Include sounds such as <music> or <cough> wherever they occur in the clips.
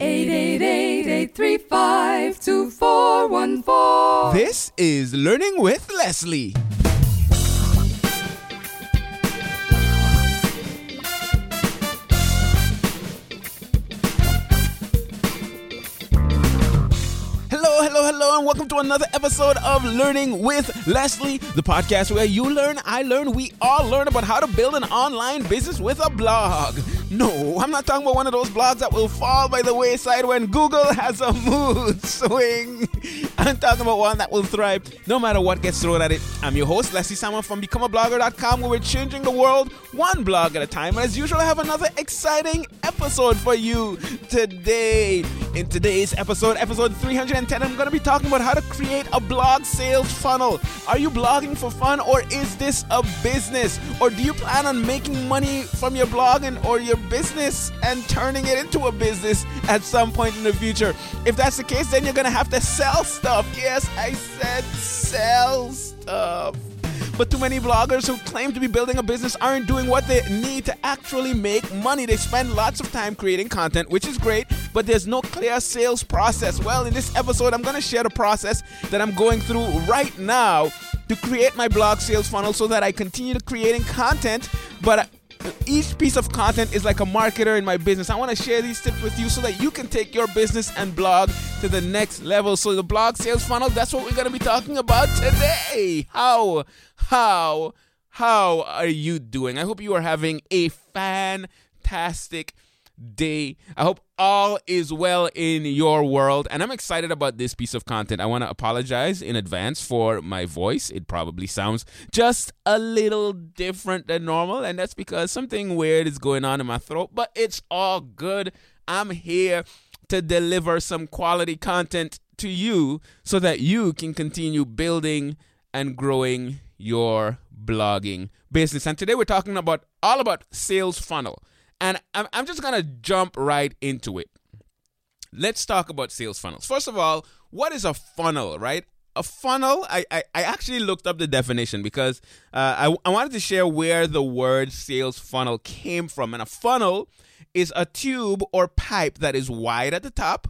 888-835-2414. This is Learning with Leslie. Hello, hello, hello, and welcome to another episode of Learning with Leslie, the podcast where you learn, I learn, we all learn about how to build an online business with a blog. No, I'm not talking about one of those blogs that will fall by the wayside when Google has a mood <laughs> swing. I'm talking about one that will thrive no matter what gets thrown at it. I'm your host, Leslie Samuel from BecomeAblogger.com, where we're changing the world one blog at a time. And as usual, I have another exciting episode for you today. In today's episode, episode 310, I'm going to be talking about how to create a blog sales funnel. Are you blogging for fun or is this a business? Or do you plan on making money from your blogging or your business and turning it into a business at some point in the future? If that's the case, then you're going to have to sell stuff. Yes, I said sell stuff. But too many bloggers who claim to be building a business aren't doing what they need to actually make money. They spend lots of time creating content, which is great, but there's no clear sales process. Well, in this episode, I'm going to share the process that I'm going through right now to create my blog sales funnel so that I continue to creating content, but each piece of content is like a marketer in my business. I want to share these tips with you so that you can take your business and blog to the next level. So the blog sales funnel, that's what we're going to be talking about today. How how how are you doing? I hope you are having a fantastic day. I hope all is well in your world. And I'm excited about this piece of content. I want to apologize in advance for my voice. It probably sounds just a little different than normal. And that's because something weird is going on in my throat, but it's all good. I'm here to deliver some quality content to you so that you can continue building and growing your blogging business. And today we're talking about all about sales funnel. And I'm, I'm just going to jump right into it. Let's talk about sales funnels. First of all, what is a funnel, right? A funnel, I, I, I actually looked up the definition because uh, I, I wanted to share where the word sales funnel came from. And a funnel is a tube or pipe that is wide at the top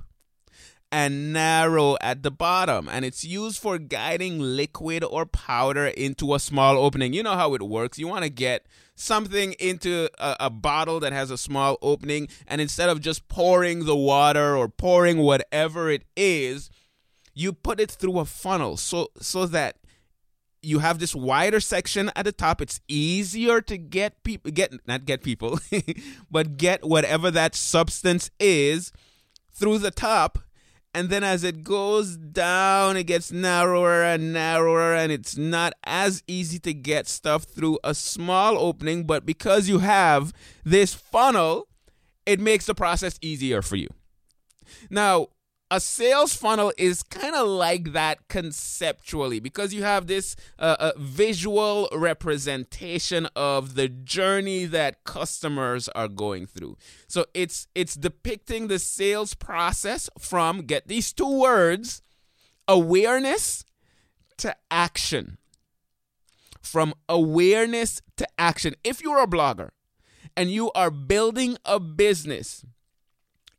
and narrow at the bottom. And it's used for guiding liquid or powder into a small opening. You know how it works. You want to get something into a, a, bottle that has a small opening and instead of just pouring the water or pouring whatever it is you put it through a funnel so so that you have this wider section at the top. It's easier to get people get not get people <laughs> but get whatever that substance is through the top and then as it goes down, it gets narrower and narrower, and it's not as easy to get stuff through a small opening. But because you have this funnel, it makes the process easier for you. Now, a sales funnel is kind of like that conceptually because you have this uh, uh, visual representation of the journey that customers are going through. So it's it's depicting the sales process from get these two words awareness to action. From awareness to action. If you're a blogger and you are building a business,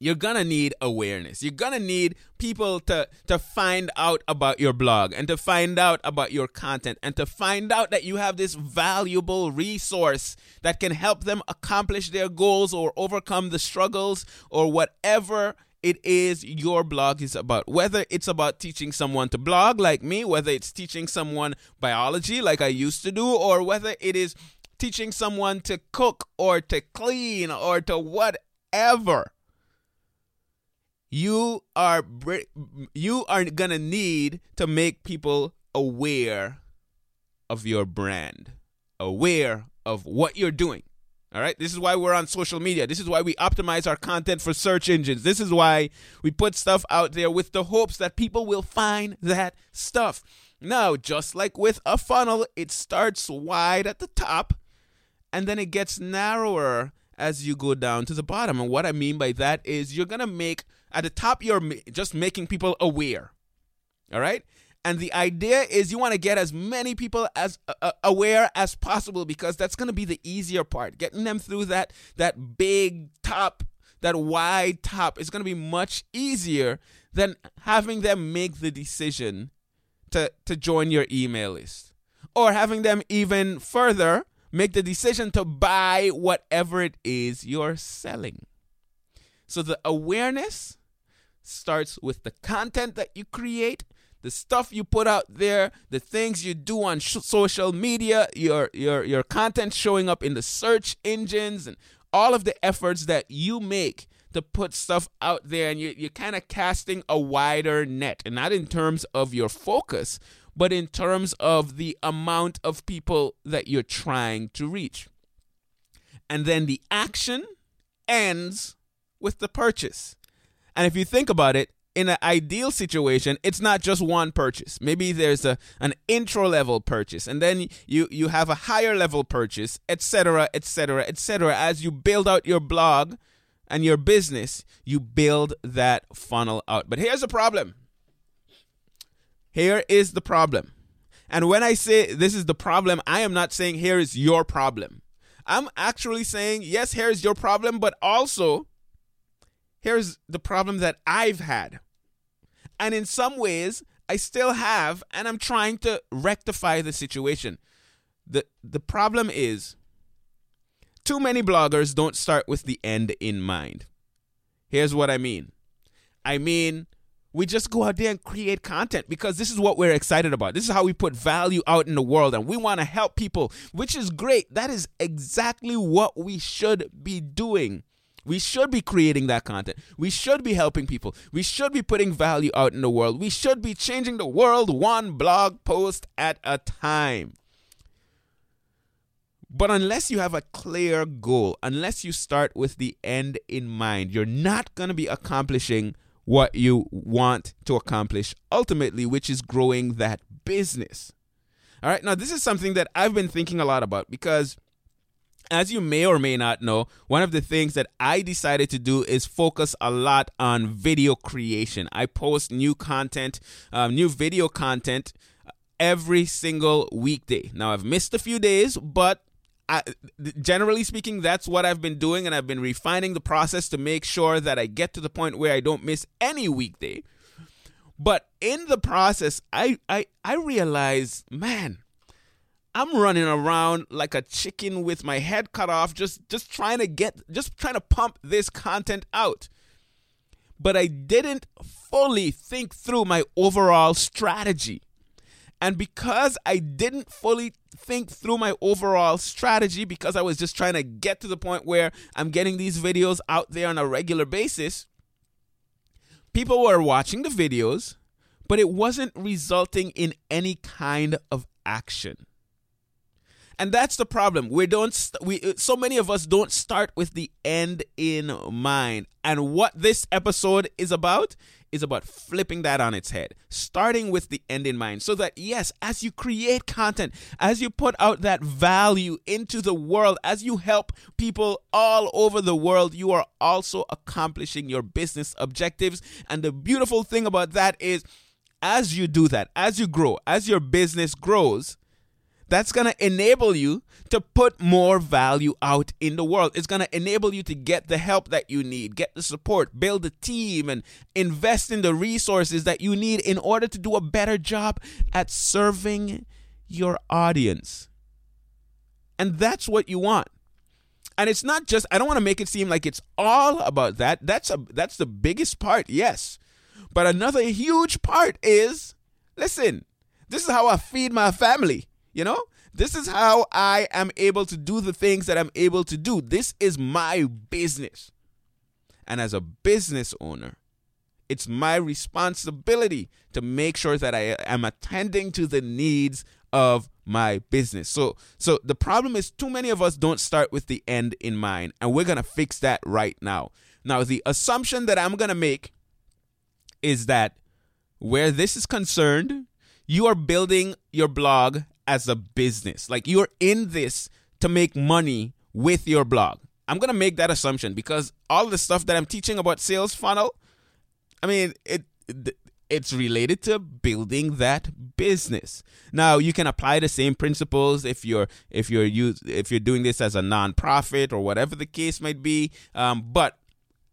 you're gonna need awareness. You're gonna need people to to find out about your blog and to find out about your content and to find out that you have this valuable resource that can help them accomplish their goals or overcome the struggles or whatever it is your blog is about. Whether it's about teaching someone to blog like me, whether it's teaching someone biology like I used to do, or whether it is teaching someone to cook or to clean or to whatever you are you are gonna need to make people aware of your brand, aware of what you're doing. All right, this is why we're on social media. This is why we optimize our content for search engines. This is why we put stuff out there with the hopes that people will find that stuff. Now, just like with a funnel, it starts wide at the top and then it gets narrower as you go down to the bottom. And what I mean by that is you're going to make at the top, you're just making people aware. All right? And the idea is you want to get as many people as uh, aware as possible because that's going to be the easier part. Getting them through that that big top that wide top is going to be much easier than having them make the decision to, to join your email list or having them even further make the decision to buy whatever it is you're selling. So the awareness starts with the content that you create, the stuff you put out there, the things you do on sh- social media, your your your content showing up in the search engines and all of the efforts that you make to put stuff out there. And you, you're kind of casting a wider net and not in terms of your focus but in terms of the amount of people that you're trying to reach. And then the action ends with the purchase and if you think about it, in an ideal situation, it's not just one purchase. Maybe there's a an intro level purchase, and then you you have a higher level purchase, etc., etc., etc. As you build out your blog and your business, you build that funnel out. But here's the problem. Here is the problem. And when I say this is the problem, I am not saying here is your problem. I'm actually saying, yes, here is your problem, but also here's the problem that I've had. And in some ways, I still have, and I'm trying to rectify the situation. The, the problem is too many bloggers don't start with the end in mind. Here's what I mean I mean, we just go out there and create content because this is what we're excited about. This is how we put value out in the world and we want to help people, which is great. That is exactly what we should be doing. We should be creating that content. We should be helping people. We should be putting value out in the world. We should be changing the world one blog post at a time. But unless you have a clear goal, unless you start with the end in mind, you're not going to be accomplishing what you want to accomplish ultimately, which is growing that business. All right. Now, this is something that I've been thinking a lot about because as you may or may not know, one of the things that I decided to do is focus a lot on video creation. I post new content, um, new video content every single weekday. Now, I've missed a few days, but I, generally speaking, that's what I've been doing, and I've been refining the process to make sure that I get to the point where I don't miss any weekday. But in the process, I I, I realize, man, I'm running around like a chicken with my head cut off, just just trying to get, just trying to pump this content out. But I didn't fully think through my overall strategy. And because I didn't fully think through my overall strategy, because I was just trying to get to the point where I'm getting these videos out there on a regular basis, people were watching the videos, but it wasn't resulting in any kind of action and that's the problem. We don't st- we uh, so many of us don't start with the end in mind. And what this episode is about is about flipping that on its head starting with the end in mind. So that yes as you create content as you put out that value into the world as you help people all over the world you are also accomplishing your business objectives. And the beautiful thing about that is as you do that as you grow as your business grows that's going to enable you to put more value out in the world. It's going to enable you to get the help that you need, get the support, build a team, and invest in the resources that you need in order to do a better job at serving your audience. And that's what you want. And it's not just I don't want to make it seem like it's all about that. That's a that's the biggest part. Yes. But another huge part is listen, this is how I feed my family. You know, this is how I am able to do the things that I'm able to do. This is my business. And as a business owner, it's my responsibility to make sure that I am attending to the needs of my business. So so the problem is too many of us don't start with the end in mind and we're going to fix that right now. Now the assumption that I'm going to make is that where this is concerned, you are building your blog as a business. Like you're in this to make money with your blog. I'm going to make that assumption because all the stuff that I'm teaching about sales funnel, I mean, it, it it's related to building that business. Now, you can apply the same principles if you're if you're use, if you're doing this as a nonprofit or whatever the case might be. Um, but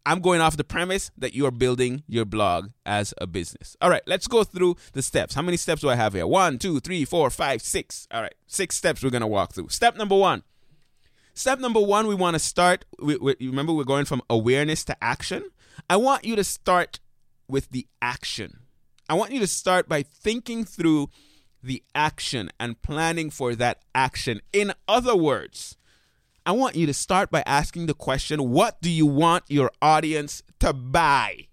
I'm going off the premise that you are building your blog as a business. All right, let's go through the steps. How many steps do I have here? One, two, three, four, five, six. All right, six steps we're going to walk through. Step number one. Step number one, we want to start. We, we, remember, we're going from awareness to action. I want you to start with the action. I want you to start by thinking through the action and planning for that action. In other words, I want you to start by asking the question what do you want your audience to buy?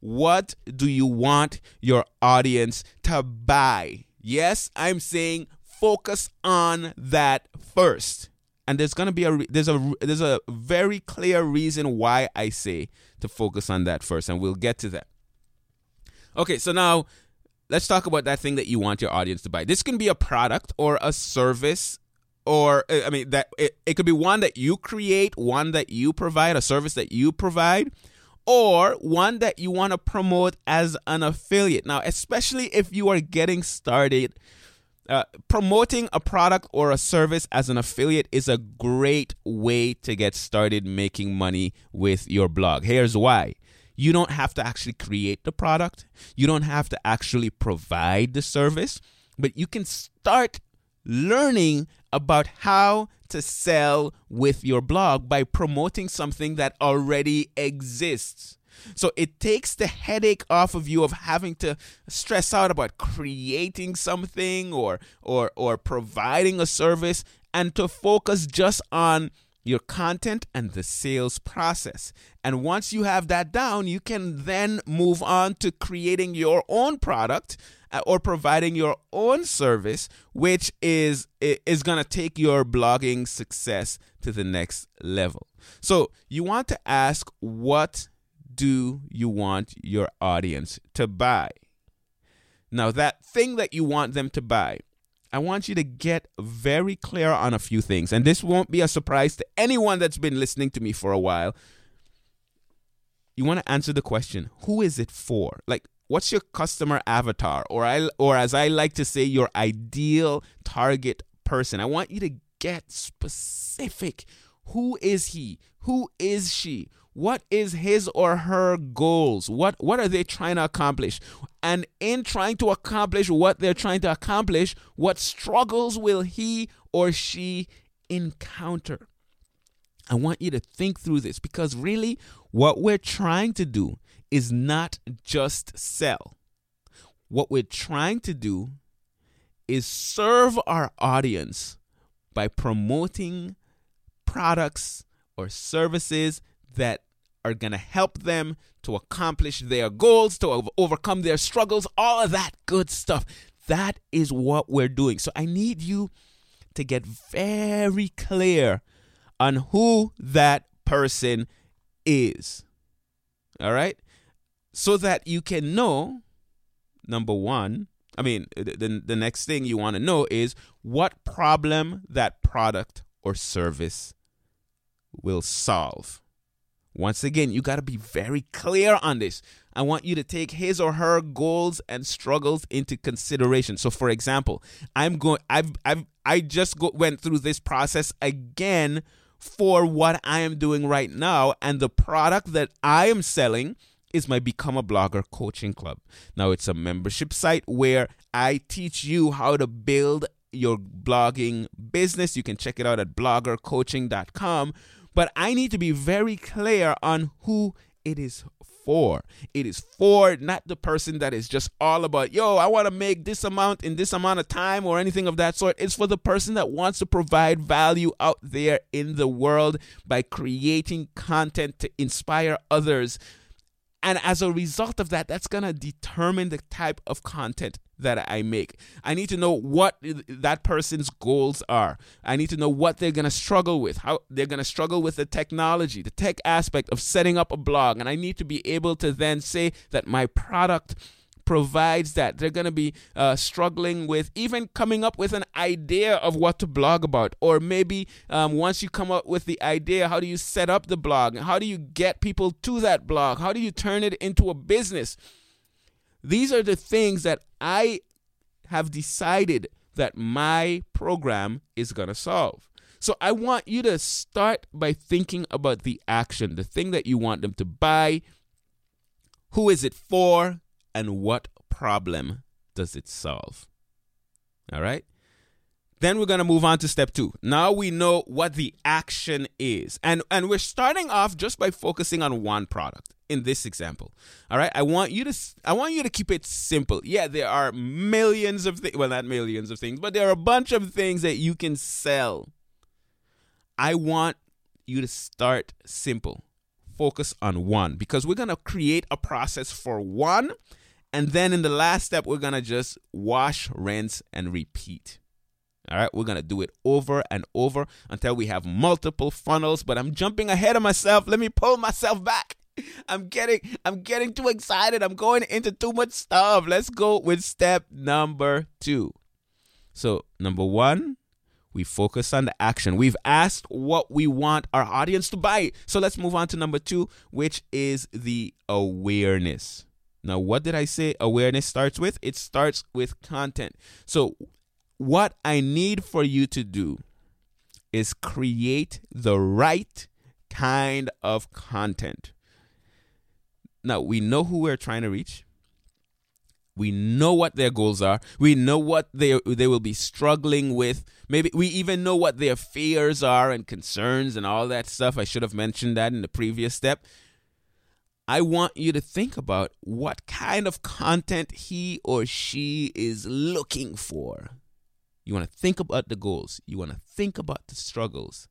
What do you want your audience to buy? Yes, I'm saying focus on that first. And there's going to be a there's a there's a very clear reason why I say to focus on that first and we'll get to that. Okay, so now let's talk about that thing that you want your audience to buy. This can be a product or a service or uh, I mean that it, it could be one that you create, one that you provide, a service that you provide, or one that you want to promote as an affiliate. Now, especially if you are getting started, uh, promoting a product or a service as an affiliate is a great way to get started making money with your blog. Here's why. You don't have to actually create the product. You don't have to actually provide the service, but you can start learning about how to sell with your blog by promoting something that already exists. So it takes the headache off of you of having to stress out about creating something or or or providing a service and to focus just on your content and the sales process. And once you have that down, you can then move on to creating your own product uh, or providing your own service which is is going to take your blogging success to the next level. So, you want to ask what do you want your audience to buy? Now, that thing that you want them to buy, I want you to get very clear on a few things. And this won't be a surprise to anyone that's been listening to me for a while. You want to answer the question who is it for? Like, what's your customer avatar or I or as I like to say your ideal target person. I want you to get specific. Who is he? Who is she? What is his or her goals? What what are they trying to accomplish? And in trying to accomplish what they're trying to accomplish, what struggles will he or she encounter? I want you to think through this because really what we're trying to do is not just sell. What we're trying to do is serve our audience by promoting products or services that are going to help them to accomplish their goals, to overcome their struggles, all of that good stuff. That is what we're doing. So I need you to get very clear on who that person is. All right? so that you can know number one i mean the, the next thing you want to know is what problem that product or service will solve once again you got to be very clear on this i want you to take his or her goals and struggles into consideration so for example i'm going i've, I've i just go, went through this process again for what i am doing right now and the product that i am selling is my Become a Blogger coaching club. Now, it's a membership site where I teach you how to build your blogging business. You can check it out at bloggercoaching.com. But I need to be very clear on who it is for. It is for not the person that is just all about, yo, I want to make this amount in this amount of time or anything of that sort. It's for the person that wants to provide value out there in the world by creating content to inspire others and as a result of that, that's going to determine the type of content that I make. I need to know what that person's goals are. I need to know what they're going to struggle with, how they're going to struggle with the technology, the tech aspect of setting up a blog. And I need to be able to then say that my product provides that. They're going to be uh, struggling with even coming up with an idea of what to blog about. Or maybe um, once you come up with the idea, how do you set up the blog? How do you get people to that blog? How do you turn it into a business? These are the things that I have decided that my program is going to solve. So I want you to start by thinking about the action, the thing that you want them to buy. Who is it for? And what problem does it solve? All right. Then we're going to move on to step two. Now we know what the action is. And, and we're starting off just by focusing on one product in this example. All right. I want you to, I want you to keep it simple. Yeah, there are millions of things. Well, not millions of things, but there are a bunch of things that you can sell. I want you to start simple. Focus on one because we're going to create a process for one. And then in the last step, we're going to just wash, rinse, and repeat. All right, we're going to do it over and over until we have multiple funnels, but I'm jumping ahead of myself. Let me pull myself back. <laughs> I'm getting I'm getting too excited. I'm going into too much stuff. Let's go with step number 2. So, number 1, we focus on the action. We've asked what we want our audience to buy. So, let's move on to number 2, which is the awareness. Now, what did I say awareness starts with? It starts with content. So, what I need for you to do is create the right kind of content. Now, we know who we're trying to reach. We know what their goals are. We know what they they will be struggling with. Maybe we even know what their fears are and concerns and all that stuff. I should have mentioned that in the previous step. I want you to think about what kind of content he or she is looking for. You want to think about the goals. You want to think about the struggles,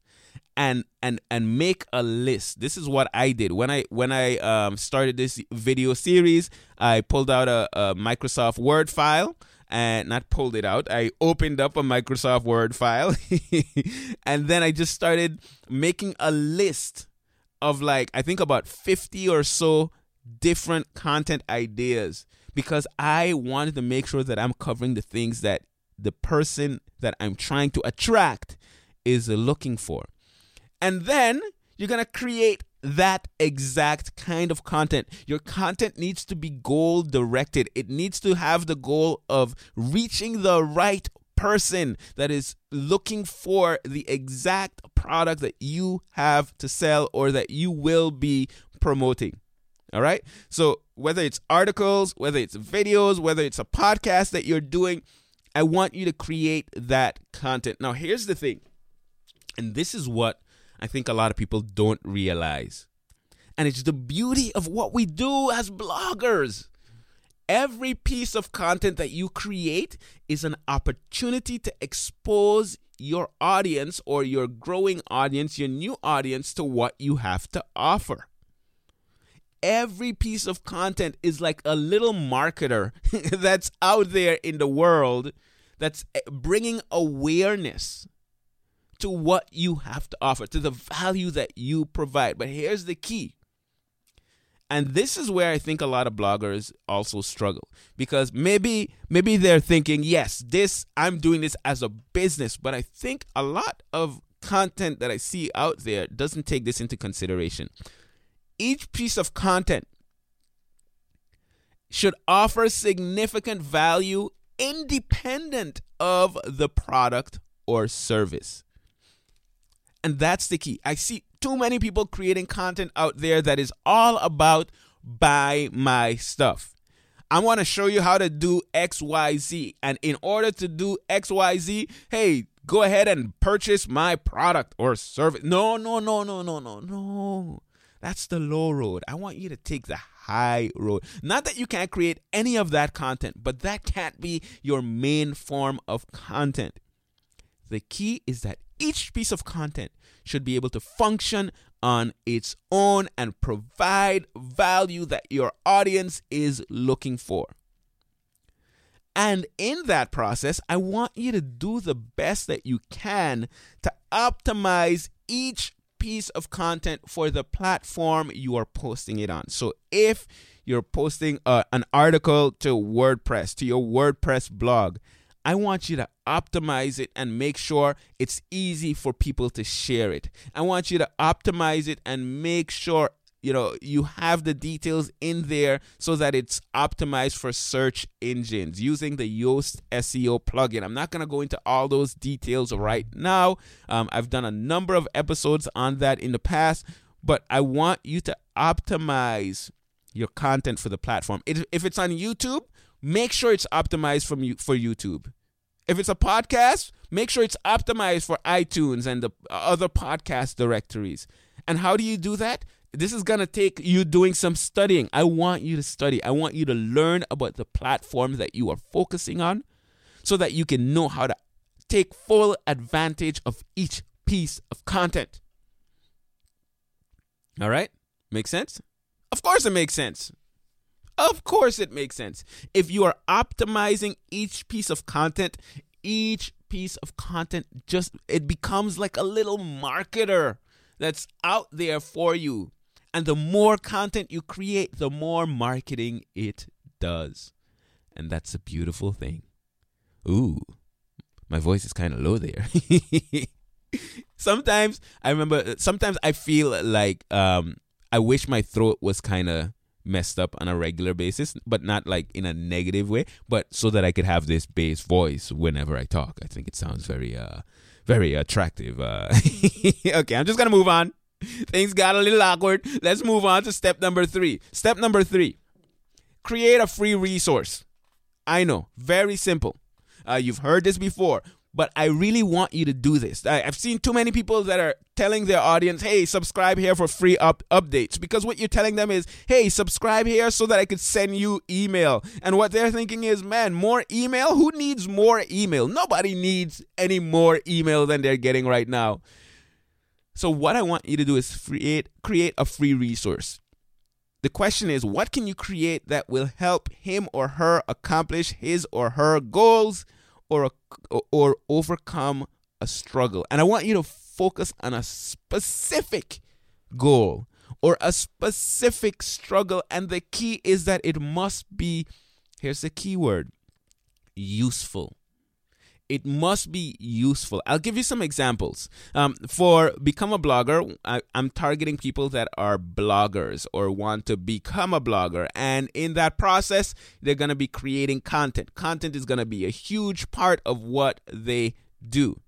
and and and make a list. This is what I did when I when I um, started this video series. I pulled out a, a Microsoft Word file and not pulled it out. I opened up a Microsoft Word file, <laughs> and then I just started making a list of like I think about fifty or so different content ideas because I wanted to make sure that I'm covering the things that the person that I'm trying to attract is looking for. And then you're going to create that exact kind of content. Your content needs to be goal directed, it needs to have the goal of reaching the right person that is looking for the exact product that you have to sell or that you will be promoting. All right. So, whether it's articles, whether it's videos, whether it's a podcast that you're doing, I want you to create that content. Now, here's the thing, and this is what I think a lot of people don't realize. And it's the beauty of what we do as bloggers. Every piece of content that you create is an opportunity to expose your audience or your growing audience, your new audience, to what you have to offer every piece of content is like a little marketer <laughs> that's out there in the world that's eh, bringing awareness to what you have to offer, to the value that you provide. But here's the key. And this is where I think a lot of bloggers also struggle because maybe maybe they're thinking, "Yes, this I'm doing this as a business," but I think a lot of content that I see out there doesn't take this into consideration. Each piece of content should offer significant value independent of the product or service. And that's the key. I see too many people creating content out there that is all about buy my stuff. I want to show you how to do XYZ. And in order to do XYZ, hey, go ahead and purchase my product or service. No, no, no, no, no, no, no. That's the low road. I want you to take the high road. Not that you can't create any of that content, but that can't be your main form of content. The key is that each piece of content should be able to function on its own and provide value that your audience is looking for. And in that process, I want you to do the best that you can to optimize each piece of content for the platform you are posting it on. So if you're posting uh, an article to WordPress, to your WordPress blog, I want you to optimize it and make sure it's easy for people to share it. I want you to optimize it and make sure you know you have the details in there so that it's optimized for search engines using the Yoast SEO plugin. I'm not going to go into all those details right now. Um, I've done a number of episodes on that in the past, but I want you to optimize your content for the platform. If it's on YouTube, make sure it's optimized from you for YouTube. If it's a podcast, make sure it's optimized for iTunes and the other podcast directories. And how do you do that? This is going to take you doing some studying. I want you to study. I want you to learn about the platform that you are focusing on so that you can know how to take full advantage of each piece of content. All right? Make sense? Of course it makes sense. Of course it makes sense. If you are optimizing each piece of content, each piece of content just it becomes like a little marketer that's out there for you. And the more content you create, the more marketing it does. And that's a beautiful thing. Ooh, my voice is kind of low there. <laughs> sometimes I remember, sometimes I feel like um, I wish my throat was kind of messed up on a regular basis, but not like in a negative way, but so that I could have this bass voice whenever I talk. I think it sounds very uh very attractive. Uh <laughs> okay, I'm just gonna move on. Things got a little awkward. Let's move on to step number three. Step number three create a free resource. I know, very simple. Uh, you've heard this before but I really want you to do this. I, have seen too many people that are telling their audience, hey, subscribe here for free up updates. Because what you're telling them is, hey, subscribe here so that I could send you email. And what they're thinking is, man, more email? Who needs more email? Nobody needs any more email than they're getting right now. So what I want you to do is create create a free resource. The question is, what can you create that will help him or her accomplish his or her goals? Or a, or overcome a struggle. And I want you to focus on a specific goal or a specific struggle and the key is that it must be here's the key word useful it must be useful. I'll give you some examples. Um, for Become a Blogger, I, am targeting people that are bloggers or want to become a blogger. And in that process, they're going to be creating content. Content is going to be a huge part of what they do.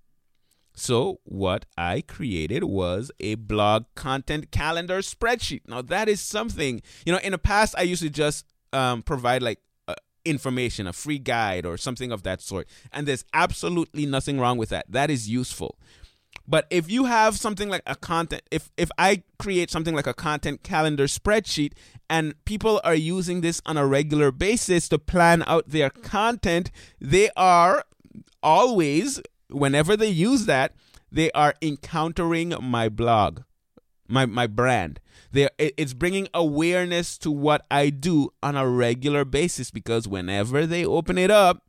So, what I created was a blog content calendar spreadsheet. Now, that is something, you know, in the past, I used to just um, provide like information, a free guide, or something of that sort. And there's absolutely nothing wrong with that. That is useful. But if you have something like a content, if if I create something like a content calendar spreadsheet and people are using this on a regular basis to plan out their content, they are always, whenever they use that, they are encountering my blog, my my brand. There, it's bringing awareness to what I do on a regular basis because whenever they open it up,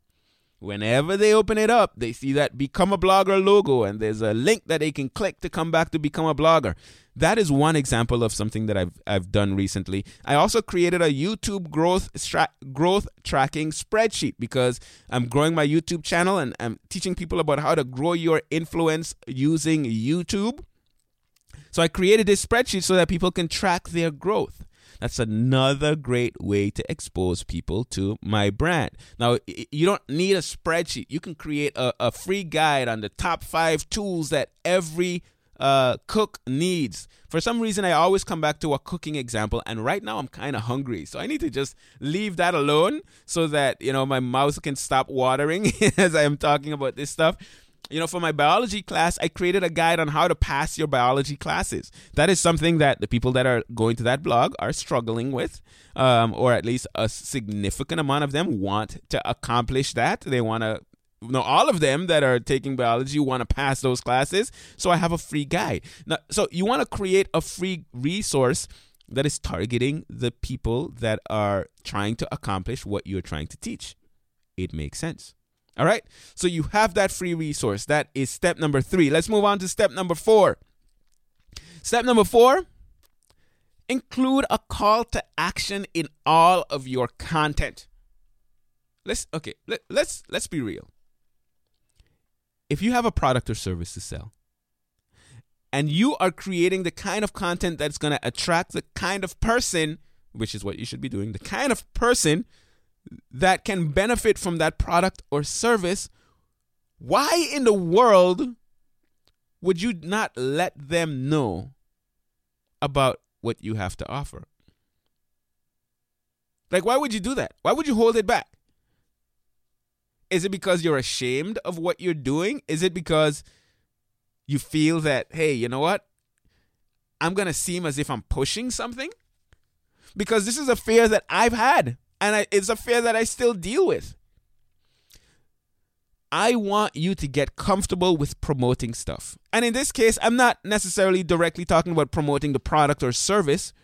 whenever they open it up, they see that become a blogger logo and there's a link that they can click to come back to become a blogger. That is one example of something that I've I've done recently. I also created a YouTube growth stra- growth tracking spreadsheet because I'm growing my YouTube channel and I'm teaching people about how to grow your influence using YouTube. So I created this spreadsheet so that people can track their growth. That's another great way to expose people to my brand. Now, you don't need a spreadsheet. You can create a, a free guide on the top five tools that every uh, cook needs. For some reason, I always come back to a cooking example, and right now I'm kind of hungry, so I need to just leave that alone so that you know my mouth can stop watering <laughs> as I am talking about this stuff you know, for my biology class, I created a guide on how to pass your biology classes. That is something that the people that are going to that blog are struggling with, um, or at least a significant amount of them want to accomplish that. They want to no, all of them that are taking biology want to pass those classes. So I have a free guide. Now, so you want to create a free resource that is targeting the people that are trying to accomplish what you're trying to teach. It makes sense. All right. So you have that free resource. That is step number three. Let's move on to step number four. Step number four include a call to action in all of your content. Let's okay, let, let's let's be real. If you have a product or service to sell, and you are creating the kind of content that's going to attract the kind of person, which is what you should be doing, the kind of person that can benefit from that product or service, why in the world would you not let them know about what you have to offer? Like, why would you do that? Why would you hold it back? Is it because you're ashamed of what you're doing? Is it because you feel that, hey, you know what? I'm going to seem as if I'm pushing something? Because this is a fear that I've had, and I, it's a fear that I still deal with. I want you to get comfortable with promoting stuff. And in this case, I'm not necessarily directly talking about promoting the product or service,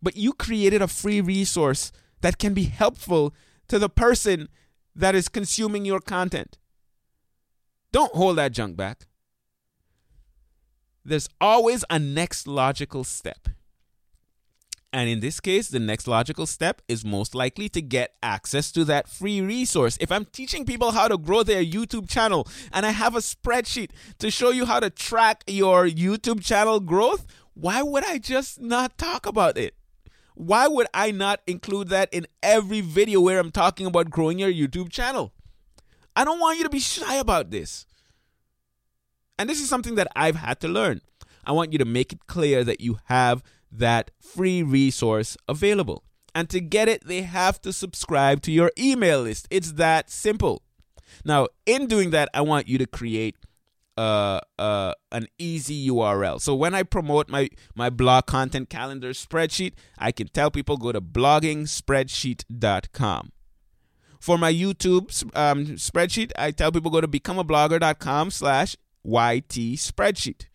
but you created a free resource that can be helpful to the person that is consuming your content. Don't hold that junk back. There's always a next logical step. And in this case, the next logical step is most likely to get access to that free resource. If I'm teaching people how to grow their YouTube channel and I have a spreadsheet to show you how to track your YouTube channel growth, why would I just not talk about it? Why would I not include that in every video where I'm talking about growing your YouTube channel? I don't want you to be shy about this. And this is something that I've had to learn. I want you to make it clear that you have that free resource available. And to get it, they have to subscribe to your email list. It's that simple. Now, in doing that, I want you to create uh, uh, an easy URL. So when I promote my my blog content calendar spreadsheet, I can tell people go to bloggingspreadsheet.com. For my YouTube um, spreadsheet, I tell people go to becomeablogger.com slash YT spreadsheet.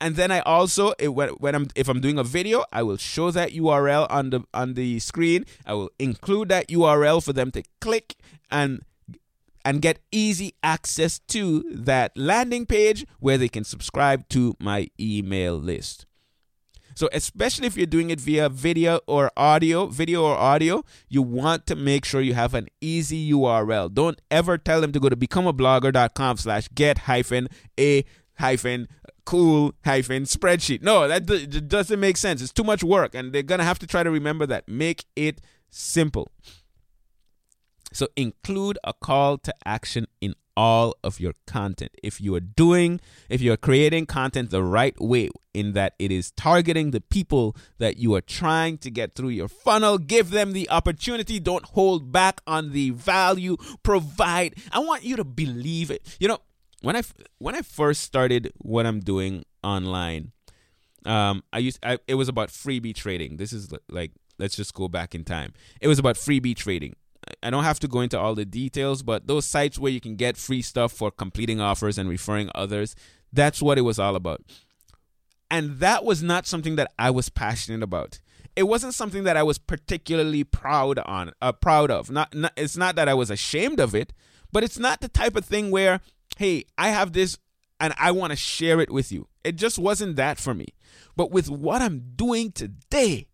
And then I also when I'm if I'm doing a video, I will show that URL on the on the screen. I will include that URL for them to click and and get easy access to that landing page where they can subscribe to my email list. So, especially if you're doing it via video or audio, video or audio, you want to make sure you have an easy URL. Don't ever tell them to go to becomeablogger.com slash get hyphen a hyphen cool hyphen spreadsheet. No, that doesn't make sense. It's too much work, and they're gonna have to try to remember that. Make it simple. So include a call to action in all of your content. If you are doing, if you are creating content the right way, in that it is targeting the people that you are trying to get through your funnel, give them the opportunity. Don't hold back on the value. Provide. I want you to believe it. You know, when I when I first started what I'm doing online, um, I used I, it was about freebie trading. This is like let's just go back in time. It was about freebie trading. I don't have to go into all the details, but those sites where you can get free stuff for completing offers and referring others, that's what it was all about. And that was not something that I was passionate about. It wasn't something that I was particularly proud on, uh, proud of. Not, not, it's not that I was ashamed of it, but it's not the type of thing where hey, I have this and I want to share it with you. It just wasn't that for me. But with what I'm doing today,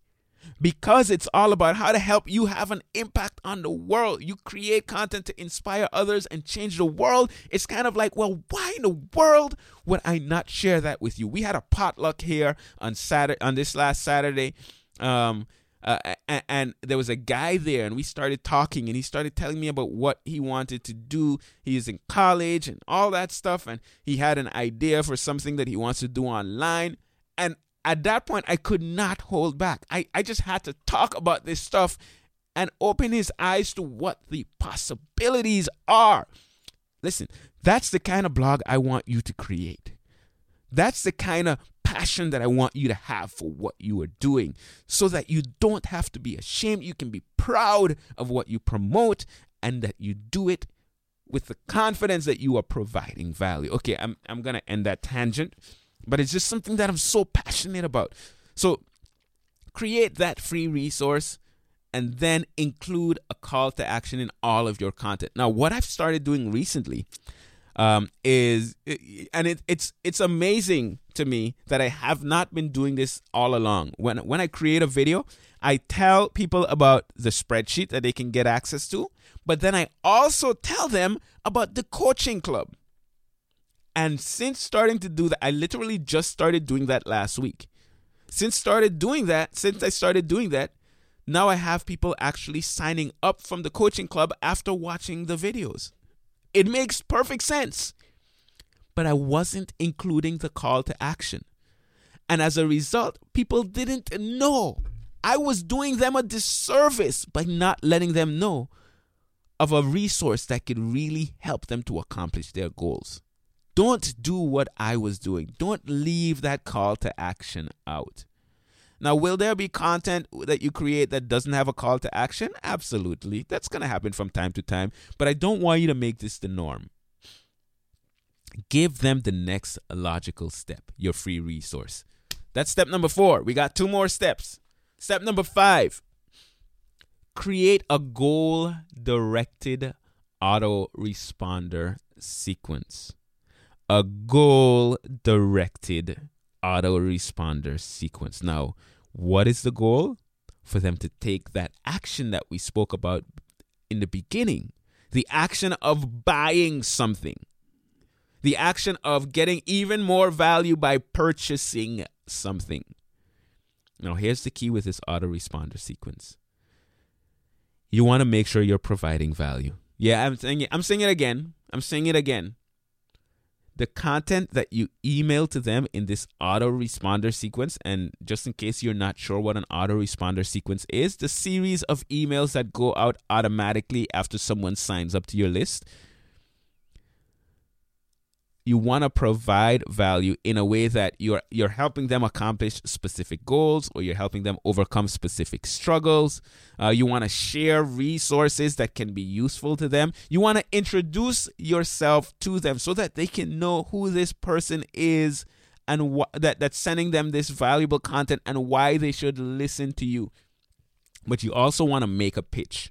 because it's all about how to help you have an impact on the world. You create content to inspire others and change the world. It's kind of like, well, why in the world would I not share that with you? We had a potluck here on Saturday on this last Saturday. Um, uh, and, and, there was a guy there and we started talking and he started telling me about what he wanted to do. He's in college and all that stuff and he had an idea for something that he wants to do online. And at that point i could not hold back. I, I just had to talk about this stuff and open his eyes to what the possibilities are. Listen that's the kind of blog i want you to create. That's the kind of passion that I want you to have for what you are doing so that you don't have to be ashamed. You can be proud of what you promote and that you do it with the confidence that you are providing value. Okay, I'm, I'm going to end that tangent, but it's just something that I'm so passionate about. So create that free resource and then include a call to action in all of your content. Now, what I've started doing recently um, is and it, it's it's amazing to me that I have not been doing this all along. When when I create a video, I tell people about the spreadsheet that they can get access to, but then I also tell them about the coaching club. And since starting to do that, I literally just started doing that last week. Since started doing that, since I started doing that, now I have people actually signing up from the coaching club after watching the videos. It makes perfect sense. But I wasn't including the call to action. And as a result, people didn't know. I was doing them a disservice by not letting them know of a resource that could really help them to accomplish their goals. Don't do what I was doing. Don't leave that call to action out. Now, will there be content that you create that doesn't have a call to action? Absolutely. That's going to happen from time to time. But I don't want you to make this the norm. Give them the next logical step, your free resource. That's step number four. We got two more steps. Step number five create a goal directed autoresponder sequence. A goal directed autoresponder sequence. Now, what is the goal? For them to take that action that we spoke about in the beginning the action of buying something, the action of getting even more value by purchasing something. Now, here's the key with this autoresponder sequence you want to make sure you're providing value. Yeah, I'm saying it, I'm saying it again. I'm saying it again the content that you email to them in this autoresponder sequence. And just in case you're not sure what an autoresponder sequence is, the series of emails that go out automatically after someone signs up to your list you want to provide value in a way that you're you're helping them accomplish specific goals or you're helping them overcome specific struggles. Uh, you want to share resources that can be useful to them. You want to introduce yourself to them so that they can know who this person is and that that's sending them this valuable content and why they should listen to you. But you also want to make a pitch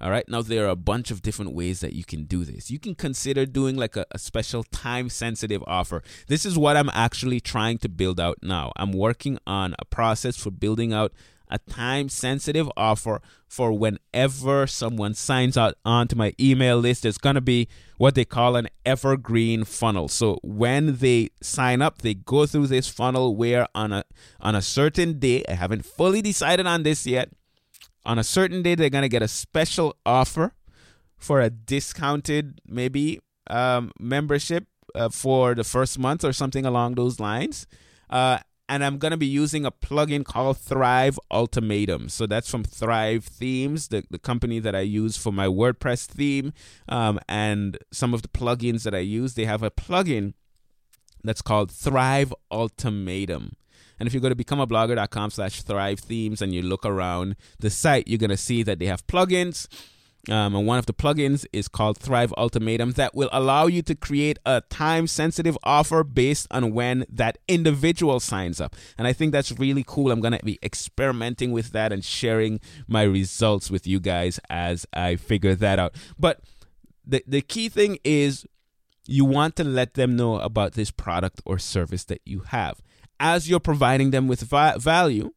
all right. Now, there are a bunch of different ways that you can do this. You can consider doing like a, a special time sensitive offer. This is what I'm actually trying to build out now. I'm working on a process for building out a time sensitive offer for whenever someone signs out onto my email list. It's going to be what they call an evergreen funnel. So when they sign up, they go through this funnel where on a on a certain day, I haven't fully decided on this yet on a certain day they're going to get a special offer for a discounted maybe um, membership uh, for the first month or something along those lines. Uh, and i'm going to be using a plugin called thrive ultimatum. So that's from thrive themes the, the company that i use for my wordpress theme um, and some of the plugins that i use. They have a plugin that's called thrive ultimatum and if you go to becomeablogger.com slash thrive themes and you look around the site, you're going to see that they have plugins. Um, and one of the plugins is called Thrive Ultimatum that will allow you to create a time sensitive offer based on when that individual signs up. And I think that's really cool. I'm going to be experimenting with that and sharing my results with you guys as I figure that out. But the, the key thing is you want to let them know about this product or service that you have as you're providing them with va- value,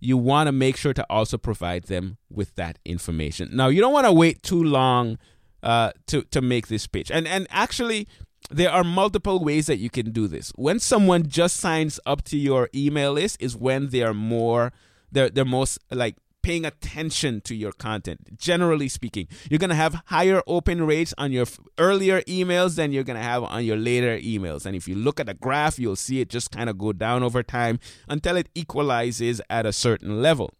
you want to make sure to also provide them with that information. Now, you don't want to wait too long uh, to to make this pitch, and and actually. There are multiple ways that you can do this. When someone just signs up to your email list is when they are more they're they're most like paying attention to your content. Generally speaking, you're going to have higher open rates on your earlier emails than you're going to have on your later emails. And if you look at the graph, you'll see it just kind of go down over time until it equalizes at a certain level.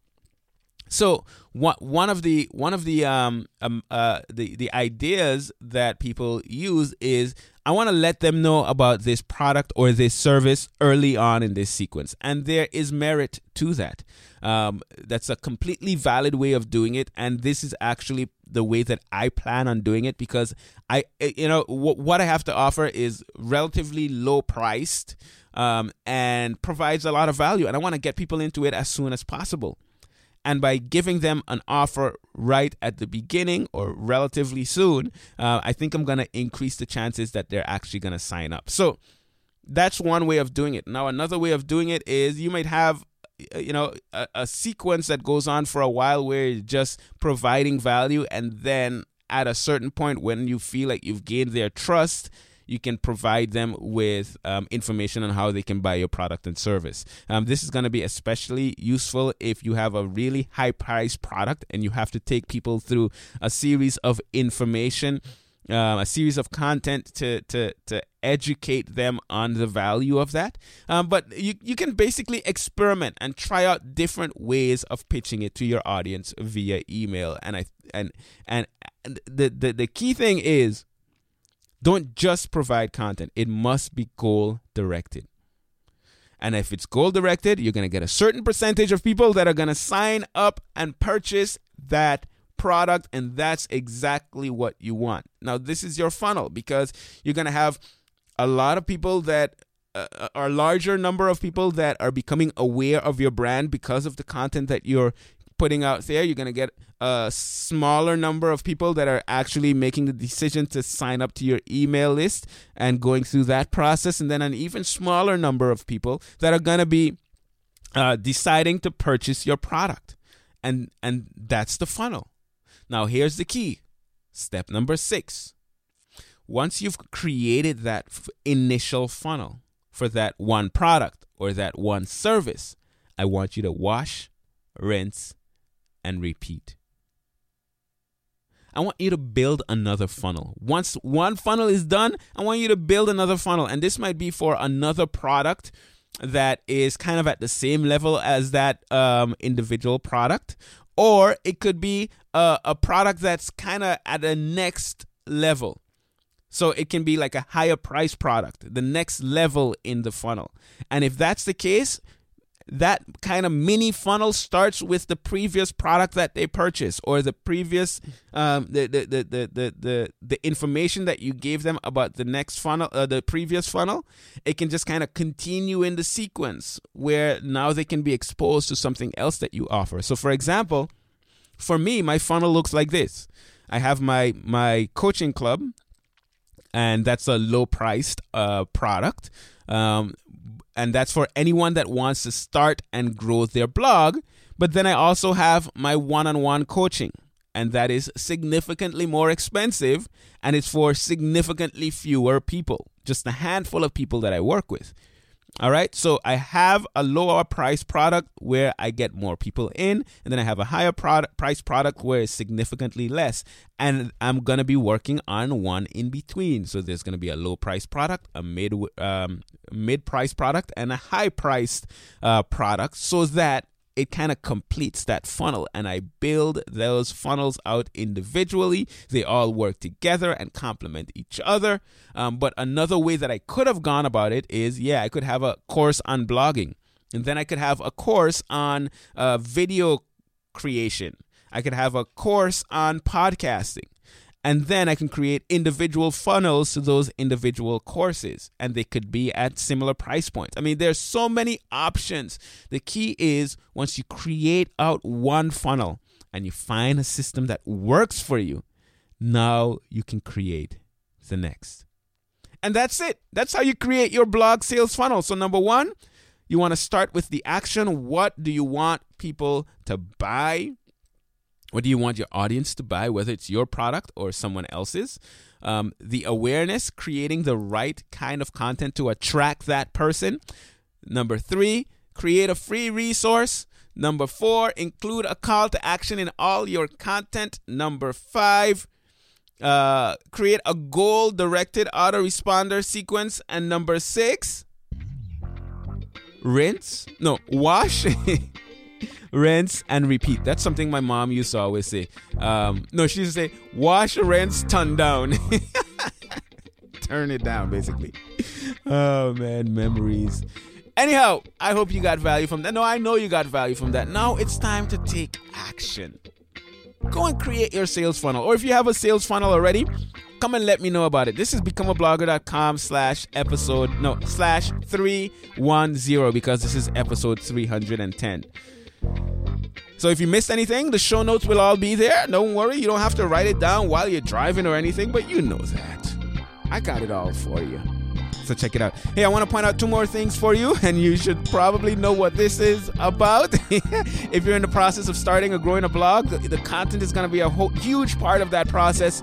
So one one of the one of the um, um uh the the ideas that people use is I want to let them know about this product or this service early on in this sequence, and there is merit to that. Um, that's a completely valid way of doing it, and this is actually the way that I plan on doing it because I, eh, you know, w- what I have to offer is relatively low priced um, and provides a lot of value, and I want to get people into it as soon as possible. And by giving them an offer right at the beginning or relatively soon, uh, I think I'm going to increase the chances that they're actually going to sign up. So that's one way of doing it. Now, another way of doing it is you might have uh, you know a, a, sequence that goes on for a while where you're just providing value and then at a certain point when you feel like you've gained their trust you can provide them with um, information on how they can buy your product and service. Um, this is going to be especially useful if you have a really high priced product and you have to take people through a series of information. Uh, a series of content to, to, to educate them on the value of that. Um, but you, you can basically experiment and try out different ways of pitching it to your audience via email. And I and and the, the, the key thing is don't just provide content, it must be goal directed. And if it's goal directed, you're going to get a certain percentage of people that are going to sign up and purchase that product. And that's exactly what you want. Now, this is your funnel because you're going to have a lot of people that uh, are a larger number of people that are becoming aware of your brand because of the content that you're putting out there. You're going to get a smaller number of people that are actually making the decision to sign up to your email list and going through that process, and then an even smaller number of people that are going to be uh, deciding to purchase your product, and and that's the funnel. Now here's the key. Step number six. Once you've created that f- initial funnel for that one product or that one service, I want you to wash, rinse, and repeat. I want you to build another funnel. Once one funnel is done, I want you to build another funnel. And this might be for another product that is kind of at the same level as that um, individual product. Or it could be a, a product that's kind of at the next level. So it can be like a higher price product, the next level in the funnel. And if that's the case, that kind of mini funnel starts with the previous product that they purchased or the previous um, the, the, the, the, the, the, the information that you gave them about the next funnel uh, the previous funnel it can just kind of continue in the sequence where now they can be exposed to something else that you offer. So for example for me my funnel looks like this. I have my my coaching club and that's a low priced uh, product. Um, and that's for anyone that wants to start and grow their blog. But then I also have my one on one coaching, and that is significantly more expensive and it's for significantly fewer people, just a handful of people that I work with. All right, so I have a lower price product where I get more people in, and then I have a higher product price product where it's significantly less. And I'm gonna be working on one in between. So there's gonna be a low price product, a mid um, mid price product, and a high priced uh, product, so that it kind of completes that funnel and I build those funnels out individually. They all work together and complement each other. Um, but another way that I could have gone about it is yeah, I could have a course on blogging, and then I could have a course on uh, video creation. I could have a course on podcasting and then I can create individual funnels to those individual courses, and they could be at similar price points. I mean, there's so many options. The key is once you create out one funnel and you find a system that works for you, now you can create the next. And that's it. That's how you create your blog sales funnel. So, number one, you want to start with the action. What do you want people to buy? What do you want your audience to buy, whether it's your product or someone else's? Um, the awareness, creating the right kind of content to attract that person. Number three, create a free resource. Number four, include a call to action in all your content. Number five, uh, create a goal directed autoresponder sequence. And number six, rinse, no, wash. <laughs> rinse, and repeat. That's something my mom used to always say. Um, no, she used to say, wash, rinse, turn down. <laughs> turn it down, basically. Oh, man, memories. Anyhow, I hope you got value from that. No, I know you got value from that. Now it's time to take action. Go and create your sales funnel. Or if you have a sales funnel already, come and let me know about it. This is becomeablogger.com slash episode, no, slash 310 because this is episode 310. So if you missed anything, the show notes will all be there. Don't worry, you don't have to write it down while you're driving or anything, but you know that. I got it all for you. So check it out. Hey, I want to point out two more things for you, and you should probably know what this is about. <laughs> if you're in the process of starting or growing a blog, the content is going to be a huge part of that process.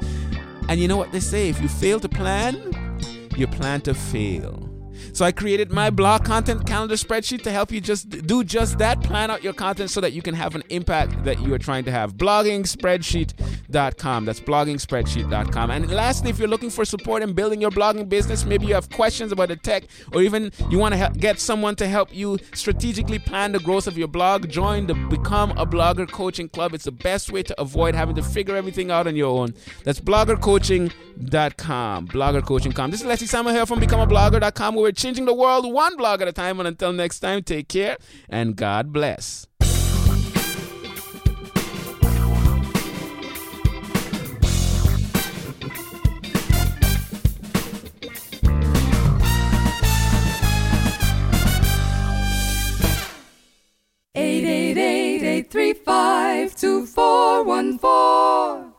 And you know what they say if you fail to plan, you plan to fail. So I created my blog content calendar spreadsheet to help you just do just that. Plan out your content so that you can have an impact that you are trying to have. Bloggingspreadsheet.com. That's bloggingspreadsheet.com. And lastly, if you're looking for support in building your blogging business, maybe you have questions about the tech, or even you want to get someone to help you strategically plan the growth of your blog, join the Become a Blogger Coaching Club. It's the best way to avoid having to figure everything out on your own. That's bloggercoaching.com. Bloggercoaching.com. This is Leslie Samuel here from BecomeAblogger.com where we're changing the world one blog at a time. And until next time, take care and God bless. Eight eight eight eight three five two four one four.